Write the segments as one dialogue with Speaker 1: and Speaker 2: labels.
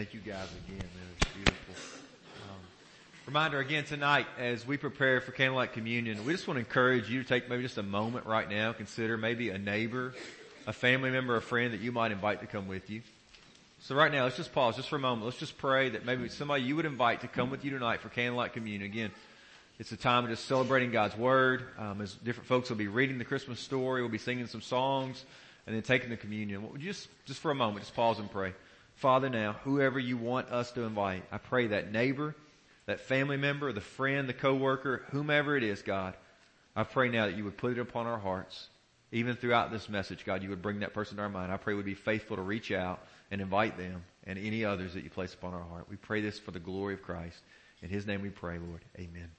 Speaker 1: Thank you guys again. It's beautiful. Um, reminder again tonight as we prepare for candlelight communion, we just want to encourage you to take maybe just a moment right now, consider maybe a neighbor, a family member, a friend that you might invite to come with you. So right now, let's just pause just for a moment. Let's just pray that maybe somebody you would invite to come with you tonight for candlelight communion. Again, it's a time of just celebrating God's Word. Um, as different folks will be reading the Christmas story, we'll be singing some songs, and then taking the communion. Just, just for a moment, just pause and pray. Father, now, whoever you want us to invite, I pray that neighbor, that family member, the friend, the coworker, whomever it is, God, I pray now that you would put it upon our hearts. Even throughout this message, God, you would bring that person to our mind. I pray we'd be faithful to reach out and invite them and any others that you place upon our heart. We pray this for the glory of Christ. In His name we pray, Lord. Amen.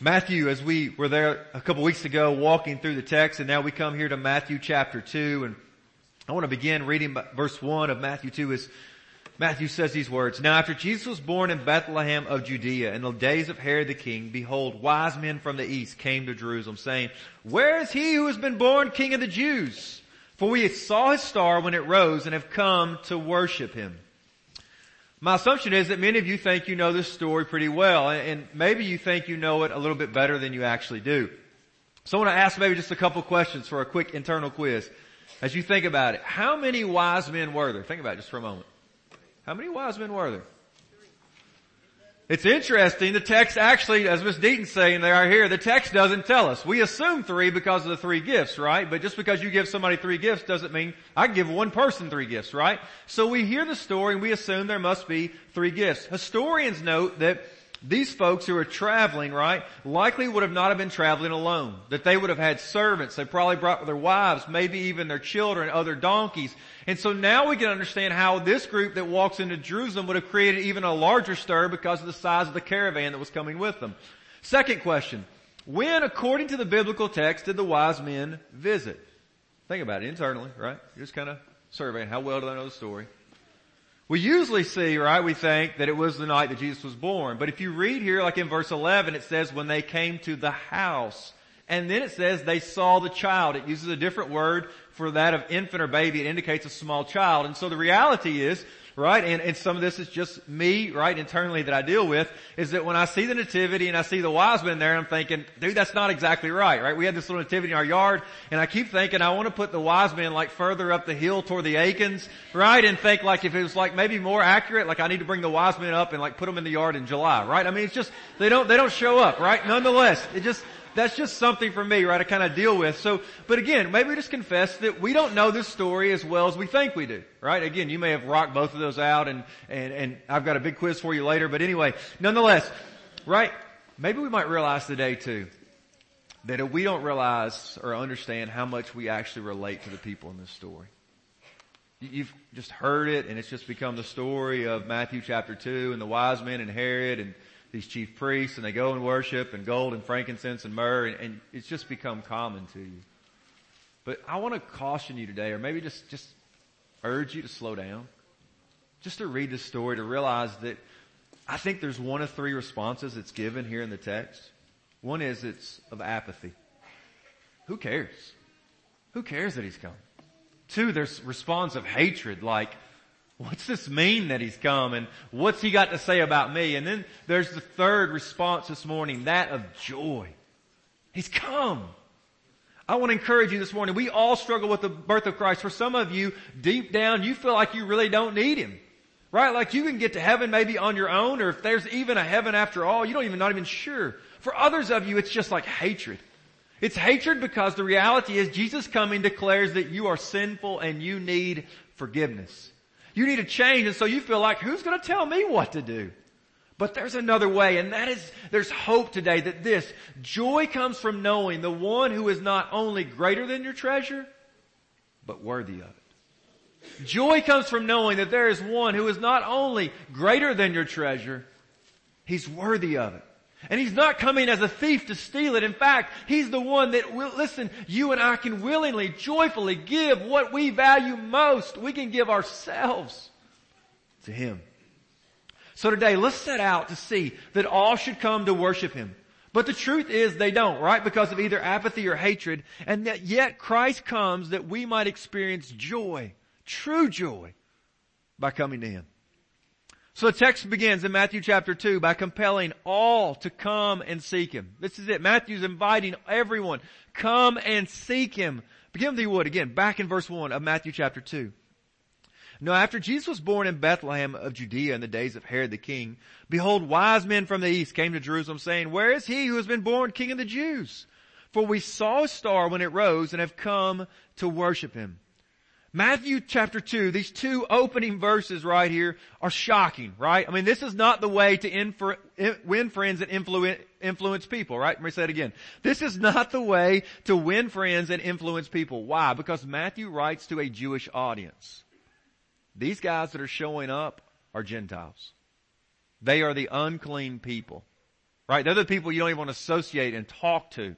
Speaker 1: Matthew, as we were there a couple weeks ago walking through the text, and now we come here to Matthew chapter 2, and I want to begin reading verse 1 of Matthew 2 as Matthew says these words. Now after Jesus was born in Bethlehem of Judea in the days of Herod the king, behold, wise men from the east came to Jerusalem saying, Where is he who has been born king of the Jews? For we saw his star when it rose and have come to worship him. My assumption is that many of you think you know this story pretty well, and maybe you think you know it a little bit better than you actually do. So I want to ask maybe just a couple questions for a quick internal quiz as you think about it, how many wise men were there? Think about it just for a moment. How many wise men were there? It's interesting. The text actually, as Miss Deaton's saying they are here, the text doesn't tell us. We assume three because of the three gifts, right? But just because you give somebody three gifts doesn't mean I give one person three gifts, right? So we hear the story and we assume there must be three gifts. Historians note that these folks who are traveling, right, likely would have not have been traveling alone. That they would have had servants. They probably brought their wives, maybe even their children, other donkeys. And so now we can understand how this group that walks into Jerusalem would have created even a larger stir because of the size of the caravan that was coming with them. Second question. When, according to the biblical text, did the wise men visit? Think about it internally, right? You're just kind of surveying how well do I know the story. We usually see, right, we think that it was the night that Jesus was born. But if you read here, like in verse 11, it says when they came to the house. And then it says they saw the child. It uses a different word for that of infant or baby. It indicates a small child. And so the reality is right? And, and some of this is just me, right, internally that I deal with, is that when I see the nativity and I see the wise men there, I'm thinking, dude, that's not exactly right, right? We had this little nativity in our yard, and I keep thinking I want to put the wise men like further up the hill toward the Aikens, right? And think like if it was like maybe more accurate, like I need to bring the wise men up and like put them in the yard in July, right? I mean, it's just, they don't, they don't show up, right? Nonetheless, it just, that's just something for me, right, to kind of deal with. So, but again, maybe we just confess that we don't know this story as well as we think we do, right? Again, you may have rocked both of those out and, and, and I've got a big quiz for you later, but anyway, nonetheless, right, maybe we might realize today too, that we don't realize or understand how much we actually relate to the people in this story. You've just heard it and it's just become the story of Matthew chapter 2 and the wise men and Herod and these chief priests and they go and worship and gold and frankincense and myrrh and, and it's just become common to you. But I want to caution you today or maybe just, just urge you to slow down. Just to read this story to realize that I think there's one of three responses that's given here in the text. One is it's of apathy. Who cares? Who cares that he's come? Two, there's response of hatred like, What's this mean that he's come and what's he got to say about me? And then there's the third response this morning, that of joy. He's come. I want to encourage you this morning. We all struggle with the birth of Christ. For some of you, deep down, you feel like you really don't need Him. Right? Like you can get to heaven maybe on your own or if there's even a heaven after all, you don't even, not even sure. For others of you, it's just like hatred. It's hatred because the reality is Jesus coming declares that you are sinful and you need forgiveness. You need a change and so you feel like, who's gonna tell me what to do? But there's another way and that is, there's hope today that this, joy comes from knowing the one who is not only greater than your treasure, but worthy of it. Joy comes from knowing that there is one who is not only greater than your treasure, he's worthy of it. And he's not coming as a thief to steal it. In fact, he's the one that will, listen, you and I can willingly, joyfully give what we value most. We can give ourselves to him. So today, let's set out to see that all should come to worship him. But the truth is they don't, right? Because of either apathy or hatred. And that yet Christ comes that we might experience joy, true joy, by coming to Him. So the text begins in Matthew chapter 2 by compelling all to come and seek Him. This is it. Matthew's inviting everyone, come and seek Him. Begin with the wood again, back in verse 1 of Matthew chapter 2. Now after Jesus was born in Bethlehem of Judea in the days of Herod the king, behold, wise men from the east came to Jerusalem saying, Where is he who has been born king of the Jews? For we saw a star when it rose and have come to worship him. Matthew chapter 2, these two opening verses right here are shocking, right? I mean, this is not the way to infer, win friends and influence, influence people, right? Let me say it again. This is not the way to win friends and influence people. Why? Because Matthew writes to a Jewish audience. These guys that are showing up are Gentiles. They are the unclean people. Right? They're the people you don't even want to associate and talk to.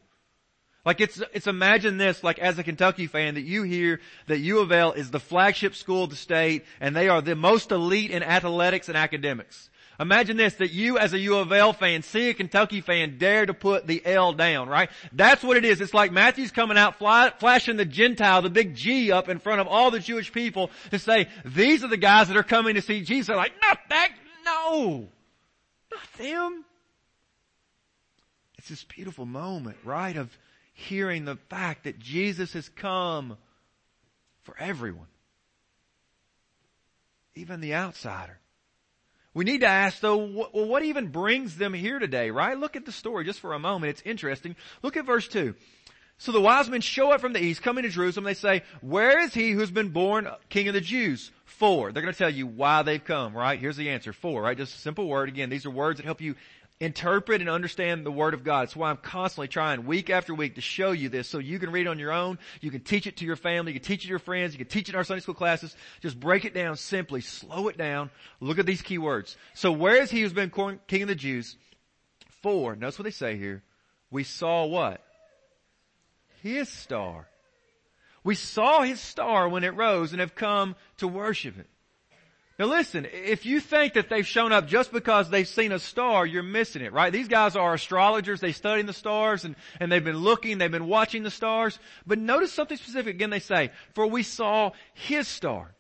Speaker 1: Like it's, it's imagine this, like as a Kentucky fan, that you hear that U of L is the flagship school of the state and they are the most elite in athletics and academics. Imagine this, that you as a U of L fan see a Kentucky fan dare to put the L down, right? That's what it is. It's like Matthew's coming out fly, flashing the Gentile, the big G up in front of all the Jewish people to say, these are the guys that are coming to see Jesus. They're like, not that, no, not them. It's this beautiful moment, right, of hearing the fact that Jesus has come for everyone. Even the outsider. We need to ask though, well, what even brings them here today, right? Look at the story just for a moment. It's interesting. Look at verse 2. So the wise men show up from the east, coming to Jerusalem. They say, where is he who's been born king of the Jews? For. They're going to tell you why they've come, right? Here's the answer. For, right? Just a simple word. Again, these are words that help you interpret and understand the Word of God. It's why I'm constantly trying week after week to show you this so you can read on your own. You can teach it to your family. You can teach it to your friends. You can teach it in our Sunday school classes. Just break it down simply. Slow it down. Look at these key words. So where is he who's been king of the Jews? For, notice what they say here. We saw what? His star. We saw his star when it rose and have come to worship it. Now listen, if you think that they've shown up just because they've seen a star, you're missing it, right? These guys are astrologers, they study the stars and, and they've been looking, they've been watching the stars. But notice something specific again they say, for we saw his star.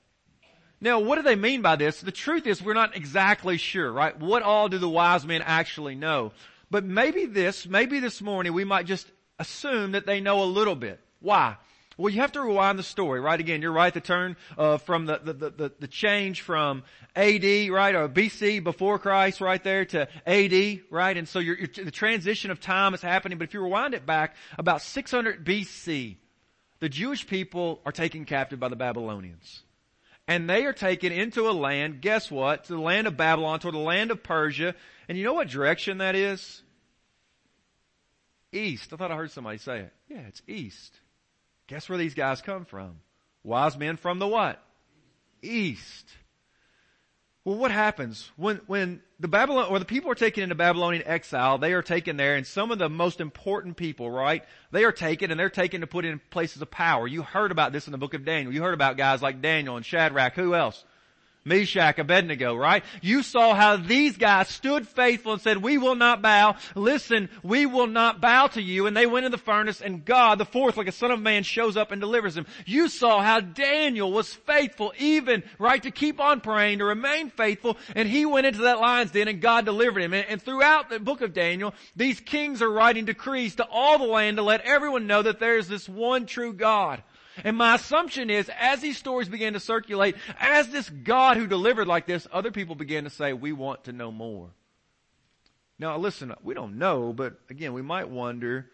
Speaker 1: Now what do they mean by this? The truth is we're not exactly sure, right? What all do the wise men actually know? But maybe this, maybe this morning we might just assume that they know a little bit. Why? Well, you have to rewind the story, right? Again, you're right, the turn uh, from the, the, the, the change from AD, right, or BC before Christ, right there, to AD, right? And so you're, you're, the transition of time is happening, but if you rewind it back, about 600 BC, the Jewish people are taken captive by the Babylonians. And they are taken into a land, guess what? To the land of Babylon, to the land of Persia. And you know what direction that is? East. I thought I heard somebody say it. Yeah, it's east. Guess where these guys come from? Wise men from the what? East. Well, what happens when, when the Babylon, or the people are taken into Babylonian exile, they are taken there and some of the most important people, right? They are taken and they're taken to put in places of power. You heard about this in the book of Daniel. You heard about guys like Daniel and Shadrach. Who else? Meshach, Abednego, right? You saw how these guys stood faithful and said, we will not bow. Listen, we will not bow to you. And they went in the furnace and God, the fourth, like a son of man, shows up and delivers them. You saw how Daniel was faithful even, right, to keep on praying, to remain faithful. And he went into that lion's den and God delivered him. And, and throughout the book of Daniel, these kings are writing decrees to all the land to let everyone know that there is this one true God. And my assumption is, as these stories began to circulate, as this God who delivered like this, other people began to say, we want to know more. Now listen, we don't know, but again, we might wonder,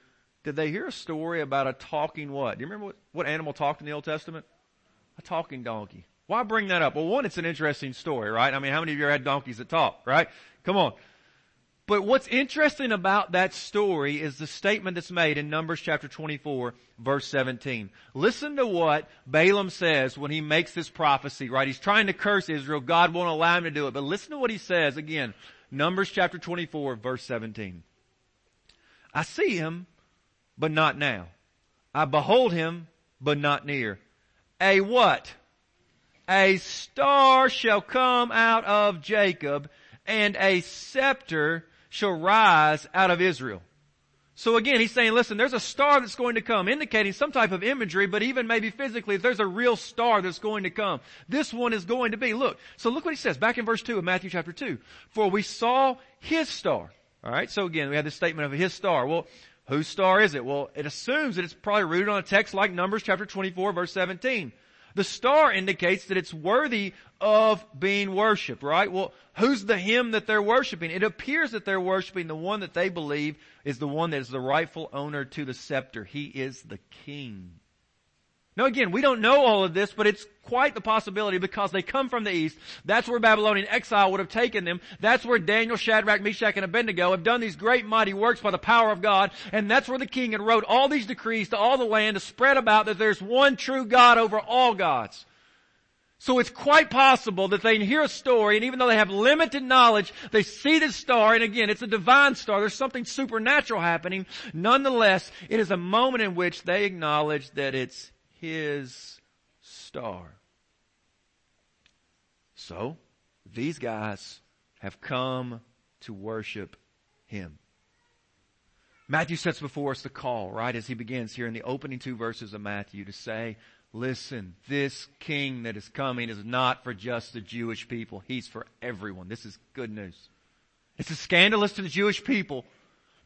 Speaker 1: did they hear a story about a talking what? Do you remember what, what animal talked in the Old Testament? A talking donkey. Why bring that up? Well, one, it's an interesting story, right? I mean, how many of you had donkeys that talk, right? Come on. But what's interesting about that story is the statement that's made in Numbers chapter 24 verse 17. Listen to what Balaam says when he makes this prophecy, right? He's trying to curse Israel. God won't allow him to do it. But listen to what he says again. Numbers chapter 24 verse 17. I see him, but not now. I behold him, but not near. A what? A star shall come out of Jacob and a scepter shall rise out of Israel. So again, he's saying, listen, there's a star that's going to come, indicating some type of imagery, but even maybe physically, there's a real star that's going to come. This one is going to be, look. So look what he says back in verse 2 of Matthew chapter 2. For we saw his star. Alright, so again, we have this statement of his star. Well, whose star is it? Well, it assumes that it's probably rooted on a text like Numbers chapter 24 verse 17. The star indicates that it's worthy of being worshiped, right? Well, who's the him that they're worshiping? It appears that they're worshiping the one that they believe is the one that is the rightful owner to the scepter. He is the king. Now again, we don't know all of this, but it's quite the possibility because they come from the east. That's where Babylonian exile would have taken them. That's where Daniel, Shadrach, Meshach, and Abednego have done these great mighty works by the power of God. And that's where the king had wrote all these decrees to all the land to spread about that there's one true God over all gods. So it's quite possible that they hear a story and even though they have limited knowledge, they see this star and again, it's a divine star. There's something supernatural happening. Nonetheless, it is a moment in which they acknowledge that it's his star. So, these guys have come to worship him. Matthew sets before us the call, right, as he begins here in the opening two verses of Matthew to say, listen, this king that is coming is not for just the Jewish people. He's for everyone. This is good news. This is scandalous to the Jewish people,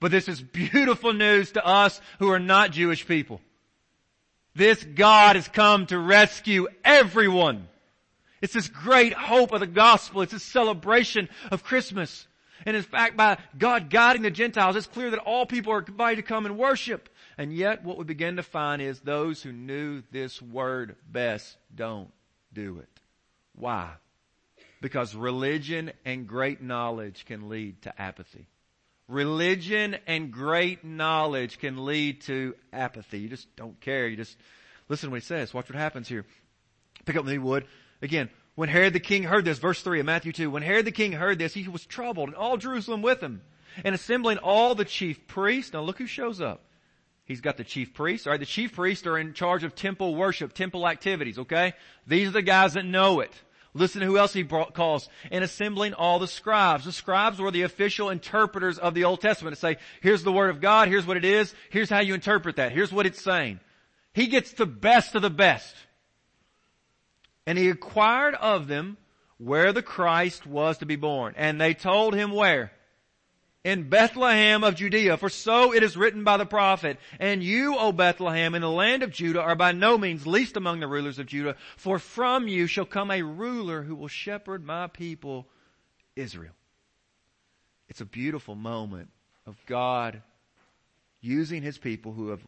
Speaker 1: but this is beautiful news to us who are not Jewish people. This God has come to rescue everyone. It's this great hope of the gospel. It's this celebration of Christmas. And in fact, by God guiding the Gentiles, it's clear that all people are invited to come and worship. And yet what we begin to find is those who knew this word best don't do it. Why? Because religion and great knowledge can lead to apathy. Religion and great knowledge can lead to apathy. You just don't care. You just listen to what he says. Watch what happens here. Pick up the Wood. Again, when Herod the king heard this, verse 3 of Matthew 2, when Herod the king heard this, he was troubled and all Jerusalem with him. And assembling all the chief priests, now look who shows up. He's got the chief priests, alright? The chief priests are in charge of temple worship, temple activities, okay? These are the guys that know it. Listen to who else he brought, calls. And assembling all the scribes. The scribes were the official interpreters of the Old Testament to say, here's the word of God, here's what it is, here's how you interpret that, here's what it's saying. He gets the best of the best. And he inquired of them where the Christ was to be born. And they told him where? In Bethlehem of Judea, for so it is written by the prophet, and you, O Bethlehem, in the land of Judah, are by no means least among the rulers of Judah, for from you shall come a ruler who will shepherd my people, Israel. It's a beautiful moment of God using his people who have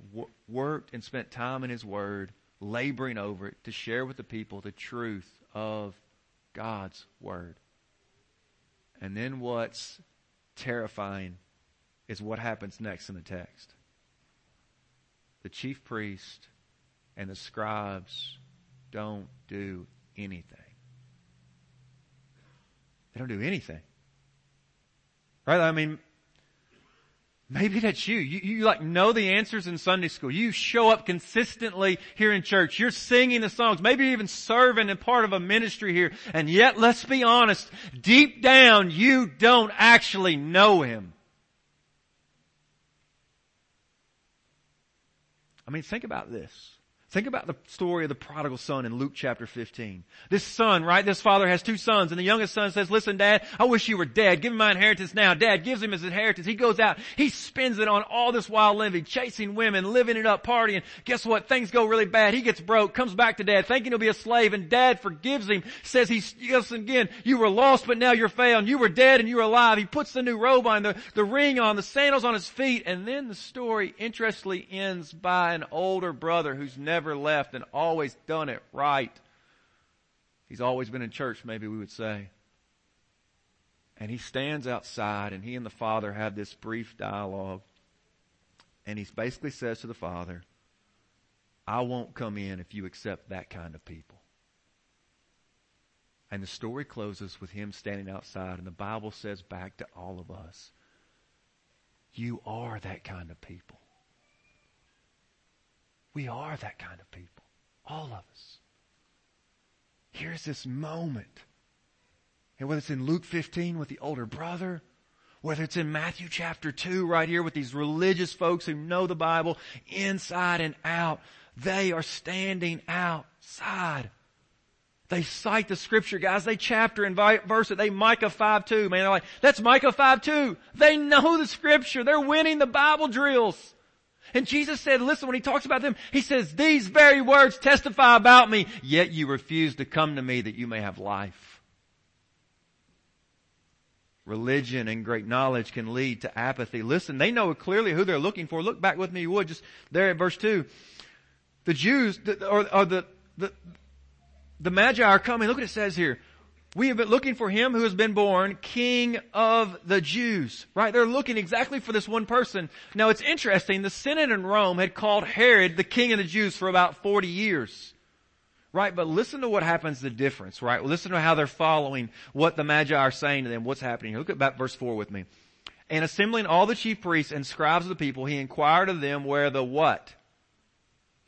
Speaker 1: worked and spent time in his word, laboring over it to share with the people the truth of God's word. And then what's terrifying is what happens next in the text. The chief priest and the scribes don't do anything. They don't do anything. Right? I mean, Maybe that's you. you. You like know the answers in Sunday school. You show up consistently here in church. You're singing the songs, maybe even serving in part of a ministry here. And yet, let's be honest, deep down, you don't actually know Him. I mean, think about this. Think about the story of the prodigal son in Luke chapter 15. This son, right? This father has two sons and the youngest son says, listen dad, I wish you were dead. Give me my inheritance now. Dad gives him his inheritance. He goes out. He spends it on all this wild living, chasing women, living it up, partying. Guess what? Things go really bad. He gets broke, comes back to dad thinking he'll be a slave and dad forgives him, says he's, yes again, you were lost but now you're found. You were dead and you're alive. He puts the new robe on, the, the ring on, the sandals on his feet and then the story interestingly ends by an older brother who's never never left and always done it right. He's always been in church, maybe we would say. And he stands outside and he and the father have this brief dialogue. And he basically says to the father, I won't come in if you accept that kind of people. And the story closes with him standing outside and the Bible says back to all of us, you are that kind of people. We are that kind of people. All of us. Here's this moment. And whether it's in Luke 15 with the older brother, whether it's in Matthew chapter 2 right here with these religious folks who know the Bible inside and out, they are standing outside. They cite the scripture, guys. They chapter and verse it. They Micah 5 2. Man, they're like, that's Micah 5 2. They know the scripture. They're winning the Bible drills. And Jesus said, listen, when he talks about them, he says, these very words testify about me, yet you refuse to come to me that you may have life. Religion and great knowledge can lead to apathy. Listen, they know clearly who they're looking for. Look back with me, you would, just there at verse 2. The Jews, or, or the, the, the Magi are coming. Look what it says here. We have been looking for him who has been born king of the Jews. Right? They're looking exactly for this one person. Now it's interesting. The Senate in Rome had called Herod the king of the Jews for about 40 years. Right? But listen to what happens the difference, right? Listen to how they're following what the Magi are saying to them, what's happening. here? Look at back verse 4 with me. And assembling all the chief priests and scribes of the people, he inquired of them where the what?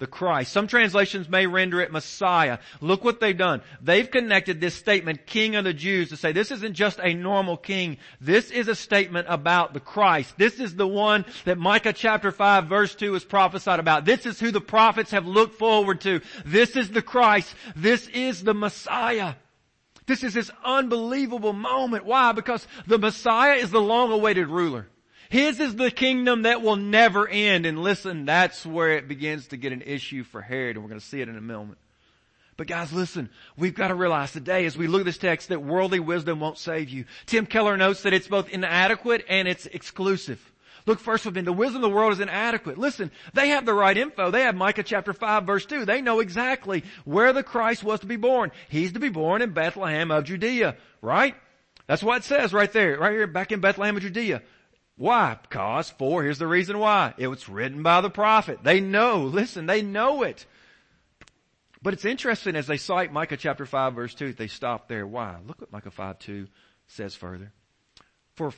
Speaker 1: The Christ. Some translations may render it Messiah. Look what they've done. They've connected this statement, King of the Jews, to say this isn't just a normal king. This is a statement about the Christ. This is the one that Micah chapter 5 verse 2 is prophesied about. This is who the prophets have looked forward to. This is the Christ. This is the Messiah. This is this unbelievable moment. Why? Because the Messiah is the long awaited ruler. His is the kingdom that will never end. And listen, that's where it begins to get an issue for Herod, and we're going to see it in a moment. But guys, listen, we've got to realize today as we look at this text that worldly wisdom won't save you. Tim Keller notes that it's both inadequate and it's exclusive. Look first with me, the wisdom of the world is inadequate. Listen, they have the right info. They have Micah chapter 5 verse 2. They know exactly where the Christ was to be born. He's to be born in Bethlehem of Judea, right? That's what it says right there, right here, back in Bethlehem of Judea. Why? Because, for, here's the reason why. It was written by the prophet. They know, listen, they know it. But it's interesting as they cite Micah chapter 5 verse 2, they stop there. Why? Look what Micah 5 2 says further. For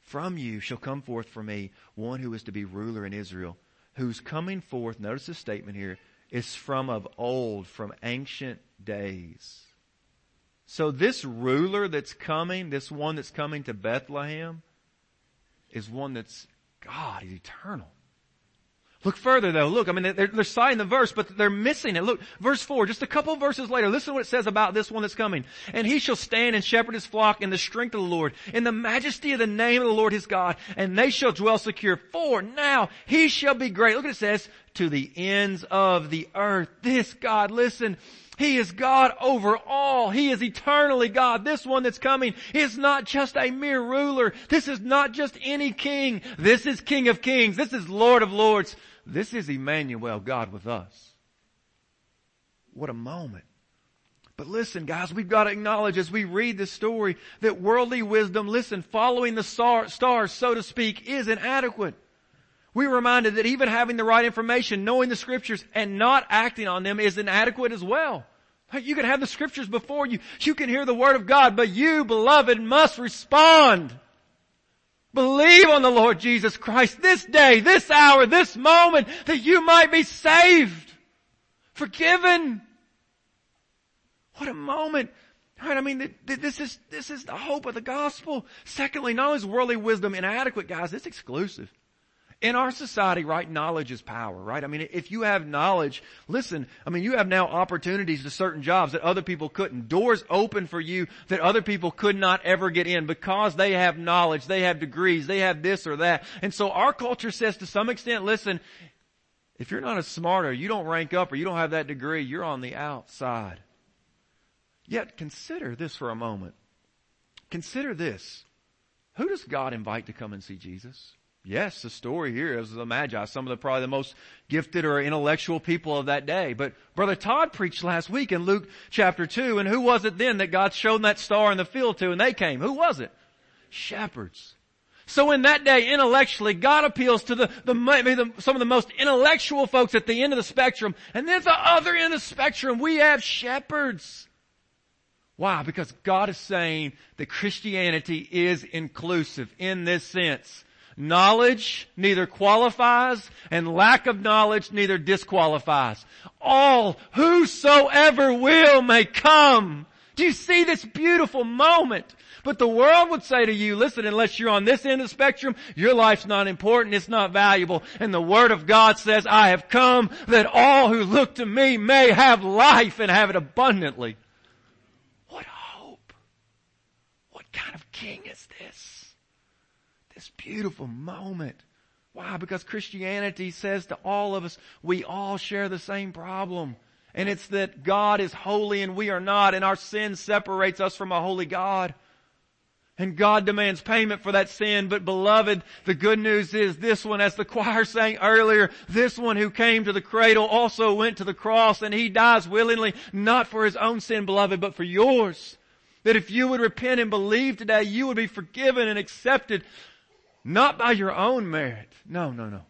Speaker 1: from you shall come forth for me one who is to be ruler in Israel, whose coming forth, notice the statement here, is from of old, from ancient days. So this ruler that's coming, this one that's coming to Bethlehem, is one that's God, He's eternal. Look further though. Look, I mean, they're, they're citing the verse, but they're missing it. Look, verse 4, just a couple verses later, listen to what it says about this one that's coming. And he shall stand and shepherd his flock in the strength of the Lord, in the majesty of the name of the Lord his God, and they shall dwell secure. For now he shall be great. Look what it says, to the ends of the earth. This God, listen, he is God over all. He is eternally God. This one that's coming is not just a mere ruler. This is not just any king. This is King of Kings. This is Lord of Lords. This is Emmanuel, God with us. What a moment. But listen guys, we've got to acknowledge as we read this story that worldly wisdom, listen, following the stars, so to speak, is inadequate. We're reminded that even having the right information, knowing the scriptures, and not acting on them is inadequate as well. You can have the scriptures before you. You can hear the word of God, but you, beloved, must respond. Believe on the Lord Jesus Christ this day, this hour, this moment, that you might be saved, forgiven. What a moment. Right? I mean, this is, this is the hope of the gospel. Secondly, not only is worldly wisdom inadequate, guys, it's exclusive. In our society, right, knowledge is power, right? I mean, if you have knowledge, listen, I mean, you have now opportunities to certain jobs that other people couldn't. Doors open for you that other people could not ever get in because they have knowledge, they have degrees, they have this or that. And so our culture says to some extent, listen, if you're not as smart or you don't rank up or you don't have that degree, you're on the outside. Yet consider this for a moment. Consider this. Who does God invite to come and see Jesus? Yes, the story here is the Magi, some of the probably the most gifted or intellectual people of that day. But Brother Todd preached last week in Luke chapter 2, and who was it then that God showed that star in the field to and they came? Who was it? Shepherds. So in that day, intellectually, God appeals to the, the, maybe the, some of the most intellectual folks at the end of the spectrum. And then at the other end of the spectrum, we have shepherds. Why? Because God is saying that Christianity is inclusive in this sense. Knowledge neither qualifies and lack of knowledge neither disqualifies. All, whosoever will may come
Speaker 2: Do you see this beautiful moment? But the world would say to you, listen, unless you're on this end of the spectrum, your life's not important, it's not valuable. And the Word of God says, I have come that all who look to me may have life and have it abundantly. What hope! What kind of king is this? Beautiful moment. Why? Because Christianity says to all of us, we all share the same problem. And it's that God is holy and we are not, and our sin separates us from a holy God. And God demands payment for that sin, but beloved, the good news is this one, as the choir sang earlier, this one who came to the cradle also went to the cross and he dies willingly, not for his own sin, beloved, but for yours. That if you would repent and believe today, you would be forgiven and accepted, not by your own merit. No, no, no.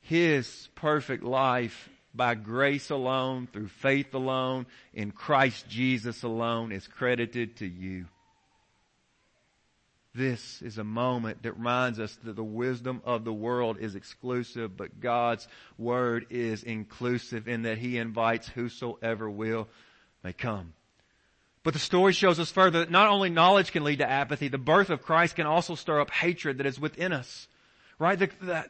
Speaker 2: His perfect life by grace alone, through faith alone, in Christ Jesus alone is credited to you. This is a moment that reminds us that the wisdom of the world is exclusive, but God's word is inclusive in that He invites whosoever will may come. But the story shows us further that not only knowledge can lead to apathy, the birth of Christ can also stir up hatred that is within us. Right? The,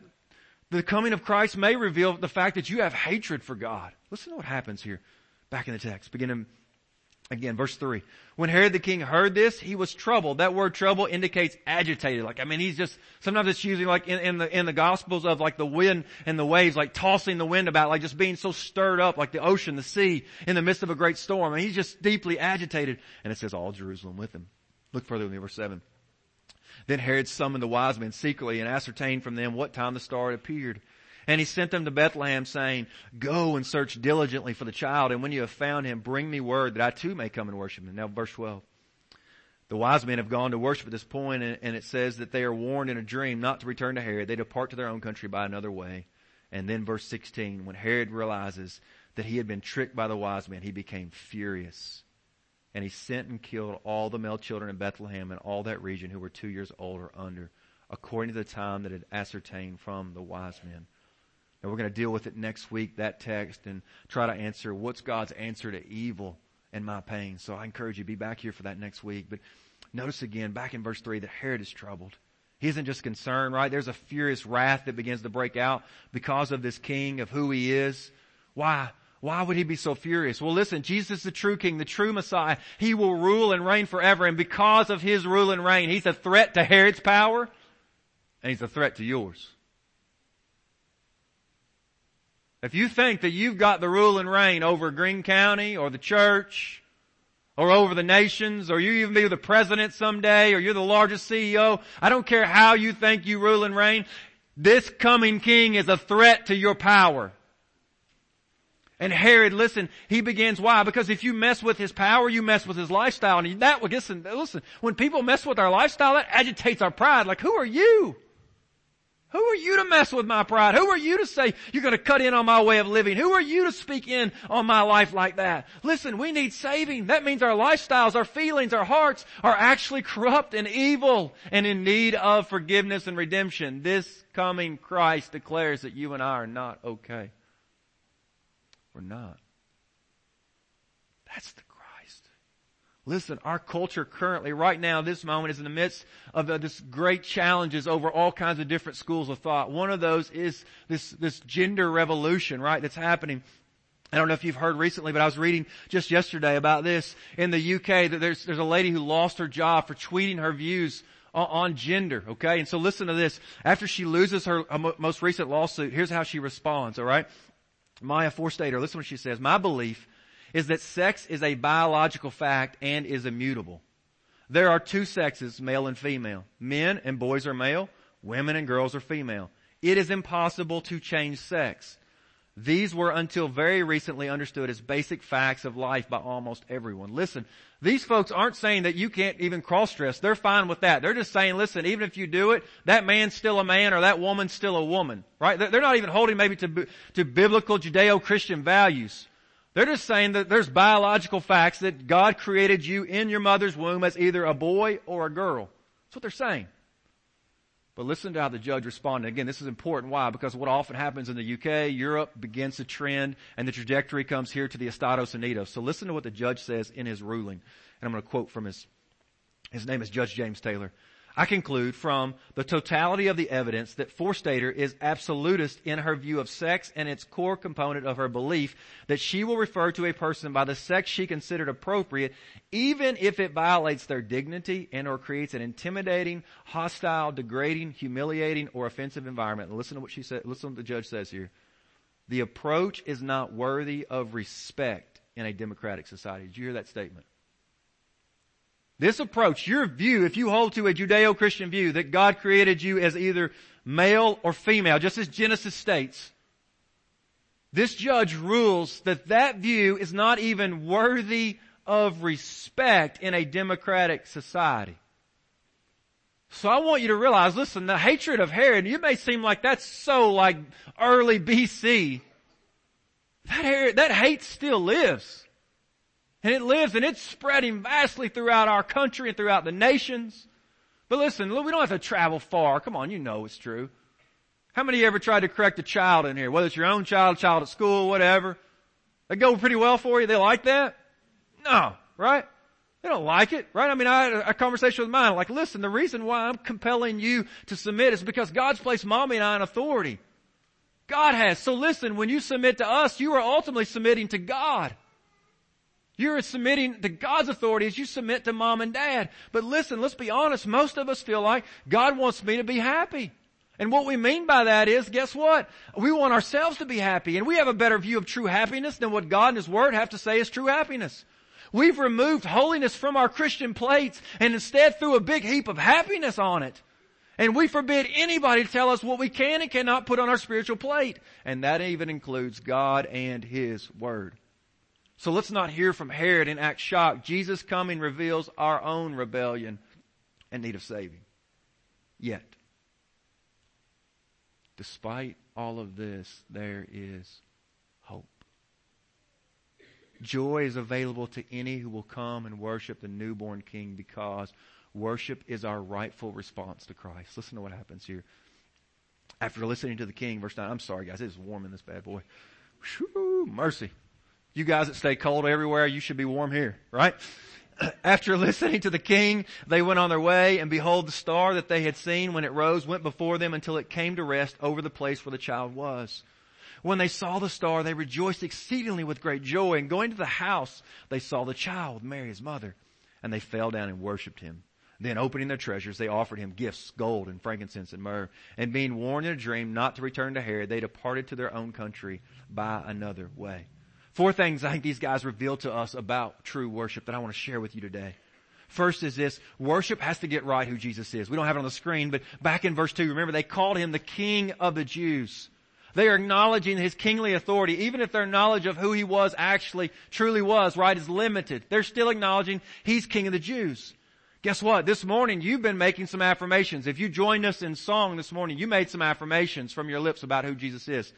Speaker 2: the, coming of Christ may reveal the fact that you have hatred for God. Listen to what happens here back in the text, beginning again, verse three. When Herod the king heard this, he was troubled. That word trouble indicates agitated. Like, I mean, he's just, sometimes it's using like in, in, the, in the gospels of like the wind and the waves, like tossing the wind about, like just being so stirred up, like the ocean, the sea, in the midst of a great storm. And he's just deeply agitated. And it says all Jerusalem with him. Look further in verse seven. Then Herod summoned the wise men secretly and ascertained from them what time the star had appeared. And he sent them to Bethlehem saying, go and search diligently for the child. And when you have found him, bring me word that I too may come and worship him. Now verse 12. The wise men have gone to worship at this point and it says that they are warned in a dream not to return to Herod. They depart to their own country by another way. And then verse 16, when Herod realizes that he had been tricked by the wise men, he became furious and he sent and killed all the male children in Bethlehem and all that region who were two years old or under, according to the time that had ascertained from the wise men. And we're going to deal with it next week, that text, and try to answer what's God's answer to evil and my pain. So I encourage you, to be back here for that next week. But notice again, back in verse 3, that Herod is troubled. He isn't just concerned, right? There's a furious wrath that begins to break out because of this king, of who he is. Why? Why would he be so furious? Well listen, Jesus is the true king, the true Messiah. He will rule and reign forever and because of his rule and reign, he's a threat to Herod's power and he's a threat to yours. If you think that you've got the rule and reign over Greene County or the church or over the nations or you even be the president someday or you're the largest CEO, I don't care how you think you rule and reign, this coming king is a threat to your power. And Herod, listen, he begins why? Because if you mess with his power, you mess with his lifestyle. And that, listen, listen, when people mess with our lifestyle, that agitates our pride. Like, who are you? Who are you to mess with my pride? Who are you to say you're going to cut in on my way of living? Who are you to speak in on my life like that? Listen, we need saving. That means our lifestyles, our feelings, our hearts are actually corrupt and evil and in need of forgiveness and redemption. This coming Christ declares that you and I are not okay. We're not. That's the. Listen, our culture currently, right now, this moment is in the midst of uh, this great challenges over all kinds of different schools of thought. One of those is this, this gender revolution, right, that's happening. I don't know if you've heard recently, but I was reading just yesterday about this in the UK that there's, there's a lady who lost her job for tweeting her views on, on gender, okay? And so listen to this. After she loses her most recent lawsuit, here's how she responds, alright? Maya Forstater, listen to what she says. My belief is that sex is a biological fact and is immutable. There are two sexes, male and female. Men and boys are male, women and girls are female. It is impossible to change sex. These were until very recently understood as basic facts of life by almost everyone. Listen, these folks aren't saying that you can't even cross-dress. They're fine with that. They're just saying, listen, even if you do it, that man's still a man or that woman's still a woman, right? They're not even holding maybe to, to biblical Judeo-Christian values. They're just saying that there's biological facts that God created you in your mother's womb as either a boy or a girl. That's what they're saying. But listen to how the judge responded. Again, this is important. Why? Because what often happens in the UK, Europe begins to trend and the trajectory comes here to the Estados Unidos. So listen to what the judge says in his ruling. And I'm going to quote from his, his name is Judge James Tayler. I conclude from the totality of the evidence that Forstater is absolutist in her view of sex and its core component of her belief that she will refer to a person by the sex she considered appropriate even if it violates their dignity and or creates an intimidating, hostile, degrading, humiliating, or offensive environment. And listen to what she said, listen to what the judge says here. The approach is not worthy of respect in a democratic society. Did you hear that statement? This approach, your view, if you hold to a Judeo-Christian view that God created you as either male or female, just as Genesis states, this judge rules that that view is not even worthy of respect in a democratic society. So I want you to realize, listen, the hatred of Herod, you may seem like that's so like early BC. That, that hate still lives. And it lives and it's spreading vastly throughout our country and throughout the nations. But listen, we don't have to travel far. Come on, you know it's true. How many of you ever tried to correct a child in here? Whether it's your own child, child at school, whatever. They go pretty well for you. They like that? No, right? They don't like it, right? I mean, I had a conversation with mine, like, listen, the reason why I'm compelling you to submit is because God's placed mommy and I in authority. God has. So listen, when you submit to us, you are ultimately submitting to God. You're submitting to God's authority as you submit to mom and dad. But listen, let's be honest, most of us feel like God wants me to be happy. And what we mean by that is, guess what? We want ourselves to be happy. And we have a better view of true happiness than what God and His Word have to say is true happiness. We've removed holiness from our Christian plates and instead threw a big heap of happiness on it. And we forbid anybody to tell us what we can and cannot put on our spiritual plate. And that even includes God and His Word. So let's not hear from Herod and act shocked. Jesus coming reveals our own rebellion and need of saving. Yet, despite all of this, there is hope. Joy is available to any who will come and worship the newborn King because worship is our rightful response to Christ. Listen to what happens here. After listening to the King, verse 9, I'm sorry guys, it is warm in this bad boy. Whew, mercy. You guys that stay cold everywhere, you should be warm here, right? After listening to the king, they went on their way, and behold, the star that they had seen when it rose went before them until it came to rest over the place where the child was. When they saw the star, they rejoiced exceedingly with great joy, and going to the house, they saw the child, Mary his mother, and they fell down and worshipped him. Then opening their treasures, they offered him gifts, gold and frankincense and myrrh. And being warned in a dream not to return to Herod, they departed to their own country by another way. Four things I think these guys reveal to us about true worship that I want to share with you today. First is this, worship has to get right who Jesus is. We don't have it on the screen, but back in verse 2, remember they called him the King of the Jews. They are acknowledging his kingly authority, even if their knowledge of who he was actually, truly was, right, is limited. They're still acknowledging he's King of the Jews. Guess what? This morning you've been making some affirmations. If you joined us in song this morning, you made some affirmations from your lips about who Jesus is.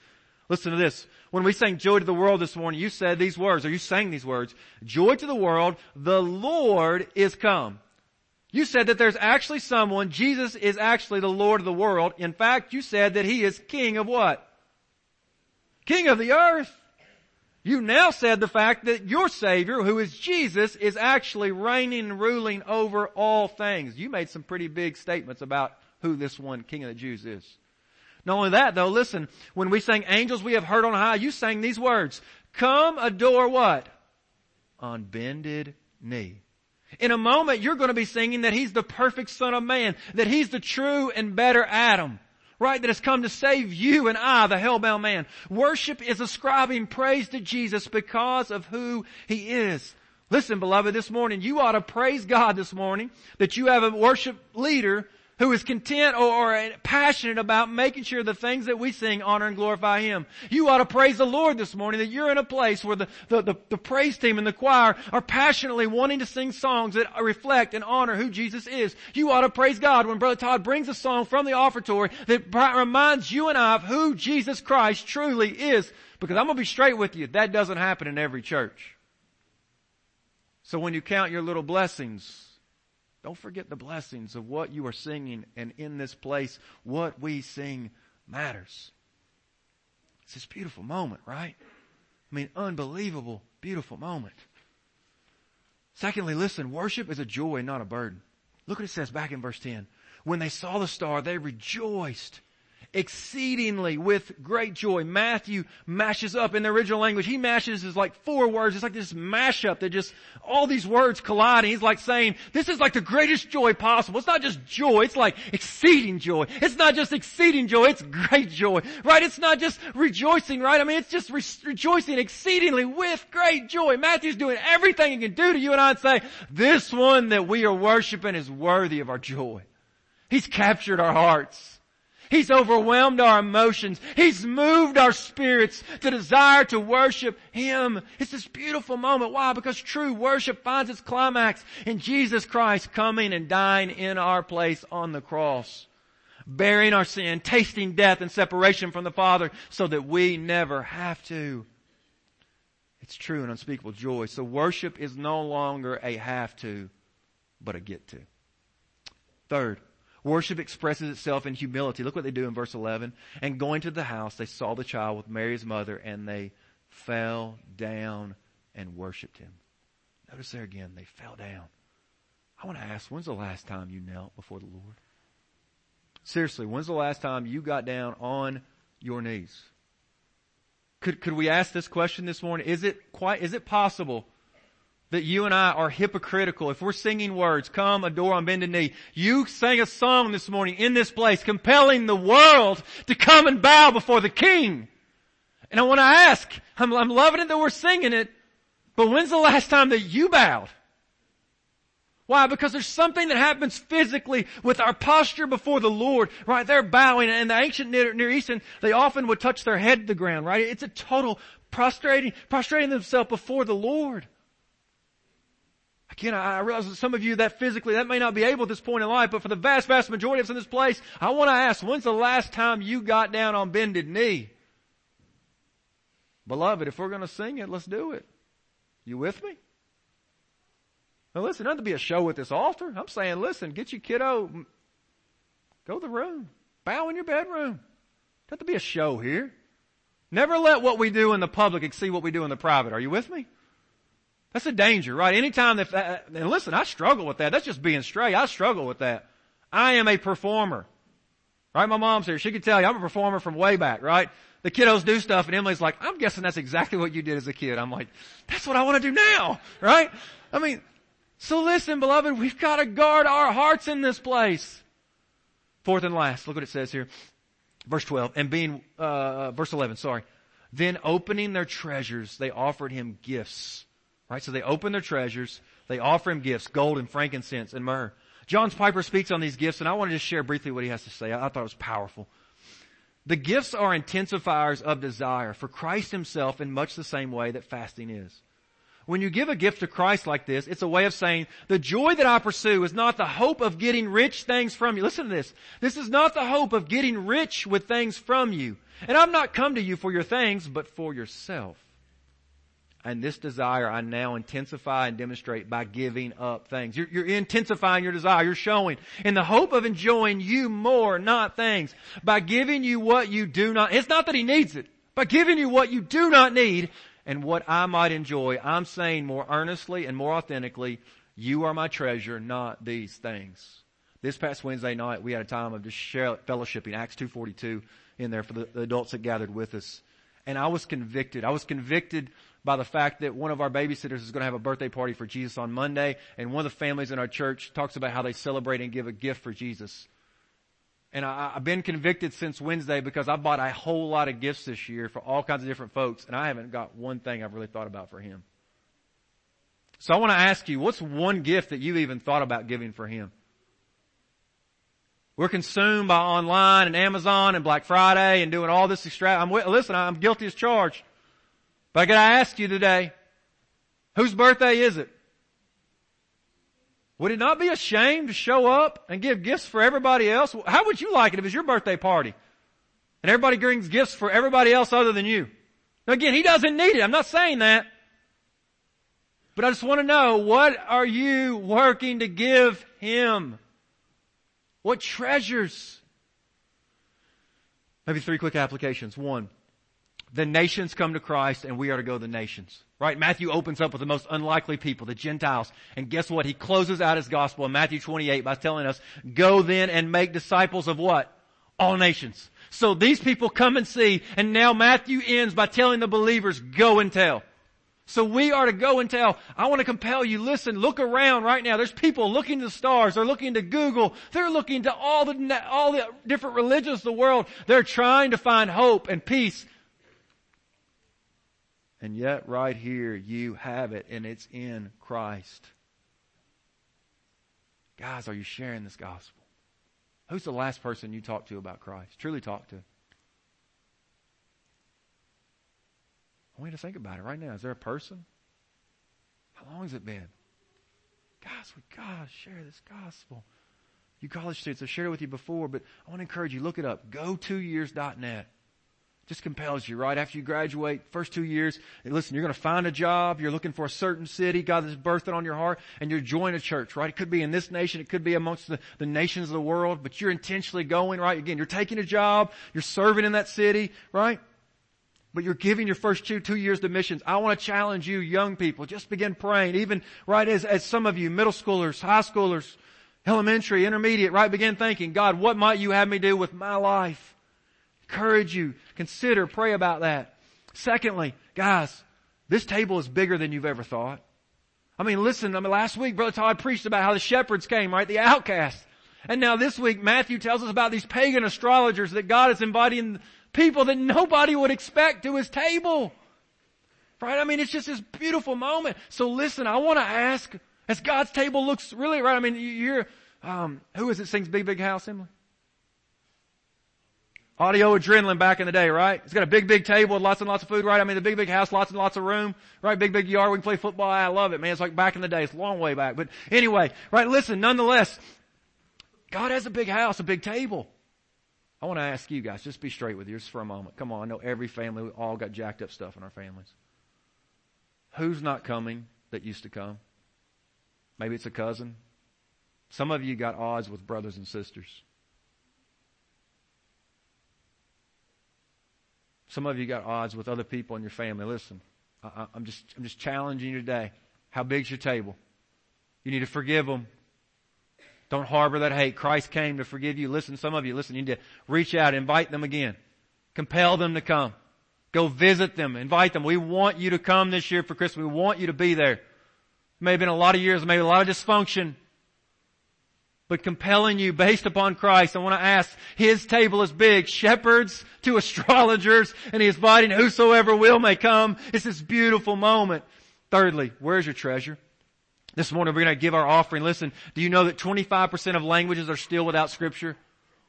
Speaker 2: Listen to this. When we sang joy to the world this morning, you said these words, or you sang these words, joy to the world, the Lord is come. You said that there's actually someone, Jesus is actually the Lord of the world. In fact, you said that He is King of what? King of the earth. You now said the fact that your Savior, who is Jesus, is actually reigning and ruling over all things. You made some pretty big statements about who this one King of the Jews is. Not only that though, listen, when we sang angels we have heard on high, you sang these words. Come adore what? On bended knee. In a moment you're going to be singing that He's the perfect Son of Man, that He's the true and better Adam. Right? That has come to save you and I, the hellbound man. Worship is ascribing praise to Jesus because of who He is. Listen, beloved, this morning you ought to praise God this morning that you have a worship leader who is content or, or, passionate about making sure the things that we sing honor and glorify Him. You ought to praise the Lord this morning that you're in a place where the, the, the, the, praise team and the choir are passionately wanting to sing songs that reflect and honor who Jesus is. You ought to praise God when Brother Todd brings a song from the offertory that reminds you and I of who Jesus Christ truly is. Because I'm going to be straight with you, that doesn't happen in every church. So when you count your little blessings, Don't forget the blessings of what you are singing and in this place, what we sing matters. It's this beautiful moment, right? I mean, unbelievable, beautiful moment. Secondly, listen, worship is a joy, not a burden. Look what it says back in verse 10. When they saw the star, they rejoiced exceedingly with great joy. Matthew mashes up in the original language. He mashes is like four words. It's like this mashup that just, all these words collide. And he's like saying, this is like the greatest joy possible. It's not just joy. It's like exceeding joy. It's not just exceeding joy. It's great joy. Right? It's not just rejoicing, right? I mean, it's just re- rejoicing exceedingly with great joy. Matthew's doing everything he can do to you and I and say, this one that we are worshiping is worthy of our joy. He's captured our hearts. He's overwhelmed our emotions. He's moved our spirits to desire to worship Him. It's this beautiful moment. Why? Because true worship finds its climax in Jesus Christ coming and dying in our place on the cross. Bearing our sin, tasting death and separation from the Father so that we never have to. It's true and unspeakable joy. So worship is no longer a have to, but a get to. Third, Worship expresses itself in humility. Look what they do in verse 11. And going to the house, they saw the child with Mary's mother and they fell down and worshiped him. Notice there again, they fell down. I want to ask, when's the last time you knelt before the Lord? Seriously, when's the last time you got down on your knees? Could, could we ask this question this morning? Is it quite, is it possible that you and I are hypocritical. If we're singing words, come adore on bended knee. You sang a song this morning in this place compelling the world to come and bow before the King. And I want to ask, I'm, I'm loving it that we're singing it, but when's the last time that you bowed? Why? Because there's something that happens physically with our posture before the Lord, right? They're bowing, and the ancient Near, Near Eastern, they often would touch their head to the ground, right? It's a total prostrating, prostrating themselves before the Lord. Again, I realize that some of you that physically, that may not be able at this point in life, but for the vast, vast majority of us in this place, I want to ask, when's the last time you got down on bended knee? Beloved, if we're going to sing it, let's do it. You with me? Now listen, not to be a show with this altar. I'm saying, listen, get your kiddo, go to the room. Bow in your bedroom. Not to be a show here. Never let what we do in the public exceed what we do in the private. Are you with me? That's a danger, right? Anytime that, and listen, I struggle with that. That's just being straight. I struggle with that. I am a performer. Right? My mom's here. She can tell you I'm a performer from way back, right? The kiddos do stuff and Emily's like, I'm guessing that's exactly what you did as a kid. I'm like, that's what I want to do now, right? I mean, so listen, beloved, we've got to guard our hearts in this place. Fourth and last, look what it says here. Verse 12, and being, uh, verse 11, sorry. Then opening their treasures, they offered him gifts Right? So they open their treasures. They offer him gifts, gold and frankincense and myrrh. John's Piper speaks on these gifts and I want to just share briefly what he has to say. I, I thought it was powerful. The gifts are intensifiers of desire for Christ himself in much the same way that fasting is. When you give a gift to Christ like this, it's a way of saying, the joy that I pursue is not the hope of getting rich things from you. Listen to this. This is not the hope of getting rich with things from you. And I've not come to you for your things, but for yourself. And this desire I now intensify and demonstrate by giving up things. You're, you're, intensifying your desire. You're showing in the hope of enjoying you more, not things. By giving you what you do not, it's not that he needs it. By giving you what you do not need and what I might enjoy, I'm saying more earnestly and more authentically, you are my treasure, not these things. This past Wednesday night, we had a time of just fellowshipping, Acts 2.42 in there for the, the adults that gathered with us. And I was convicted. I was convicted by the fact that one of our babysitters is going to have a birthday party for Jesus on Monday, and one of the families in our church talks about how they celebrate and give a gift for Jesus. And I, have been convicted since Wednesday because I bought a whole lot of gifts this year for all kinds of different folks, and I haven't got one thing I've really thought about for him. So I want to ask you, what's one gift that you've even thought about giving for him? We're consumed by online and Amazon and Black Friday and doing all this extra. I'm, listen, I'm guilty as charged. But I gotta ask you today, whose birthday is it? Would it not be a shame to show up and give gifts for everybody else? How would you like it if it's your birthday party? And everybody brings gifts for everybody else other than you. Now again, he doesn't need it. I'm not saying that. But I just want to know, what are you working to give Him? What treasures? Maybe three quick applications. One, the nations come to Christ and we are to go to the nations. Right? Matthew opens up with the most unlikely people, the Gentiles. And guess what? He closes out his gospel in Matthew 28 by telling us, go then and make disciples of what? All nations. So these people come and see, and now Matthew ends by telling the believers, go and tell. So we are to go and tell, I want to compel you, listen, look around right now. There's people looking to the stars. They're looking to Google. They're looking to all the, all the different religions of the world. They're trying to find hope and peace. And yet right here you have it and it's in Christ. Guys, are you sharing this gospel? Who's the last person you talked to about Christ? Truly talk to. I want you to think about it right now. Is there a person? How long has it been? Guys, we gotta share this gospel. You college students, I've shared it with you before, but I want to encourage you, look it up. Go2years.net. Just compels you, right? After you graduate, first two years, listen, you're going to find a job, you're looking for a certain city, God has birthed it on your heart, and you're joining a church, right? It could be in this nation, it could be amongst the, the nations of the world, but you're intentionally going, right? Again, you're taking a job, you're serving in that city, right? but you're giving your first two, two years to missions. I want to challenge you, young people, just begin praying, even right as, as some of you, middle schoolers, high schoolers, elementary, intermediate, right, begin thinking, God, what might you have me do with my life? Encourage you, consider, pray about that. Secondly, guys, this table is bigger than you've ever thought. I mean, listen, I mean, last week Brother Todd preached about how the shepherds came, right? The outcasts. And now this week Matthew tells us about these pagan astrologers that God is inviting people that nobody would expect to his table. Right? I mean, it's just this beautiful moment. So listen, I want to ask, as God's table looks really, right? I mean, you hear, um, who is it sings Big Big House, Emily? Audio adrenaline back in the day, right? It's got a big, big table with lots and lots of food, right? I mean, the big, big house, lots and lots of room, right? Big, big yard. We can play football. I love it, man. It's like back in the day. It's a long way back. But anyway, right? Listen, nonetheless, God has a big house, a big table. I want to ask you guys, just be straight with you just for a moment. Come on, I know every family, we all got jacked up stuff in our families. Who's not coming that used to come? Maybe it's a cousin. Some of you got odds with brothers and sisters. Some of you got odds with other people in your family. Listen, I, am just, I'm just challenging you today. How big's your table? You need to forgive them. Don't harbor that hate. Christ came to forgive you. Listen, some of you, listen, you need to reach out, invite them again. Compel them to come. Go visit them, invite them. We want you to come this year for Christmas. We want you to be there. It may have been a lot of years, maybe a lot of dysfunction, but compelling you based upon Christ. I want to ask, His table is big, shepherds to astrologers, and He is inviting whosoever will may come. It's this beautiful moment. Thirdly, where's your treasure? This morning we're going to give our offering. Listen, do you know that 25% of languages are still without scripture?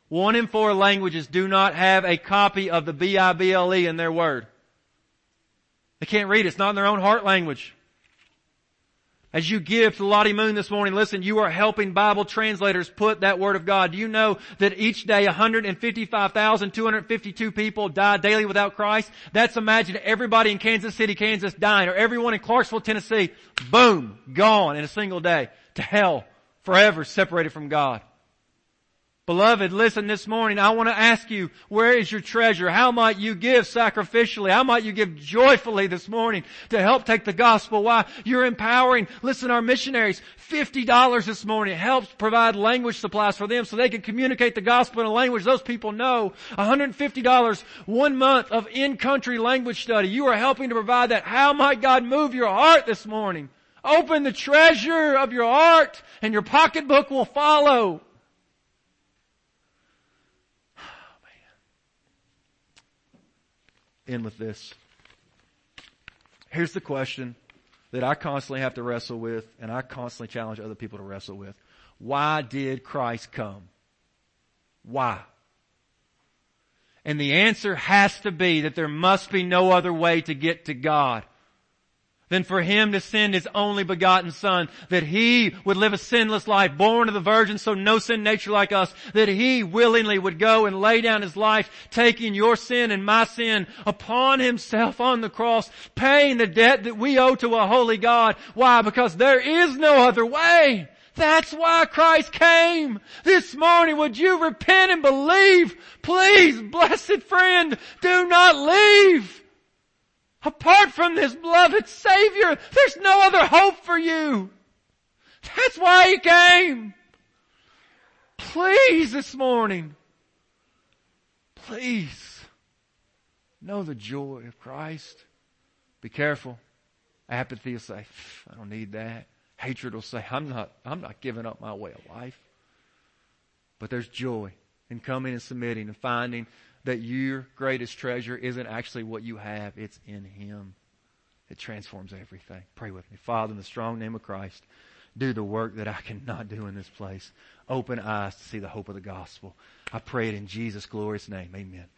Speaker 2: One in four languages do not have a copy of the B-I-B-L-E in their word. They can't read it. It's not in their own heart language. As you give to Lottie Moon this morning, listen, you are helping Bible translators put that Word of God. Do you know that each day 155,252 people die daily without Christ? That's imagine everybody in Kansas City, Kansas dying, or everyone in Clarksville, Tennessee, boom, gone in a single day to hell, forever separated from God. Beloved, listen this morning. I want to ask you, where is your treasure? How might you give sacrificially? How might you give joyfully this morning to help take the gospel? Why? You're empowering, listen, our missionaries, $50 this morning helps provide language supplies for them so they can communicate the gospel in a language those people know. $150 one month of in-country language study. You are helping to provide that. How might God move your heart this morning? Open the treasure of your heart and your pocketbook will follow. End with this. Here's the question that I constantly have to wrestle with and I constantly challenge other people to wrestle with. Why did Christ come? Why? And the answer has to be that there must be no other way to get to God. Than for him to send his only begotten son, that he would live a sinless life, born of the virgin, so no sin nature like us, that he willingly would go and lay down his life, taking your sin and my sin upon himself on the cross, paying the debt that we owe to a holy God. Why? Because there is no other way. That's why Christ came. This morning, would you repent and believe? Please, blessed friend, do not leave. Apart from this beloved Savior, there's no other hope for you. That's why He came. Please this morning, please know the joy of Christ. Be careful. Apathy will say, I don't need that. Hatred will say, I'm not, I'm not giving up my way of life. But there's joy in coming and submitting and finding that your greatest treasure isn't actually what you have, it's in Him. It transforms everything. Pray with me. Father, in the strong name of Christ, do the work that I cannot do in this place. Open eyes to see the hope of the gospel. I pray it in Jesus' glorious name. Amen.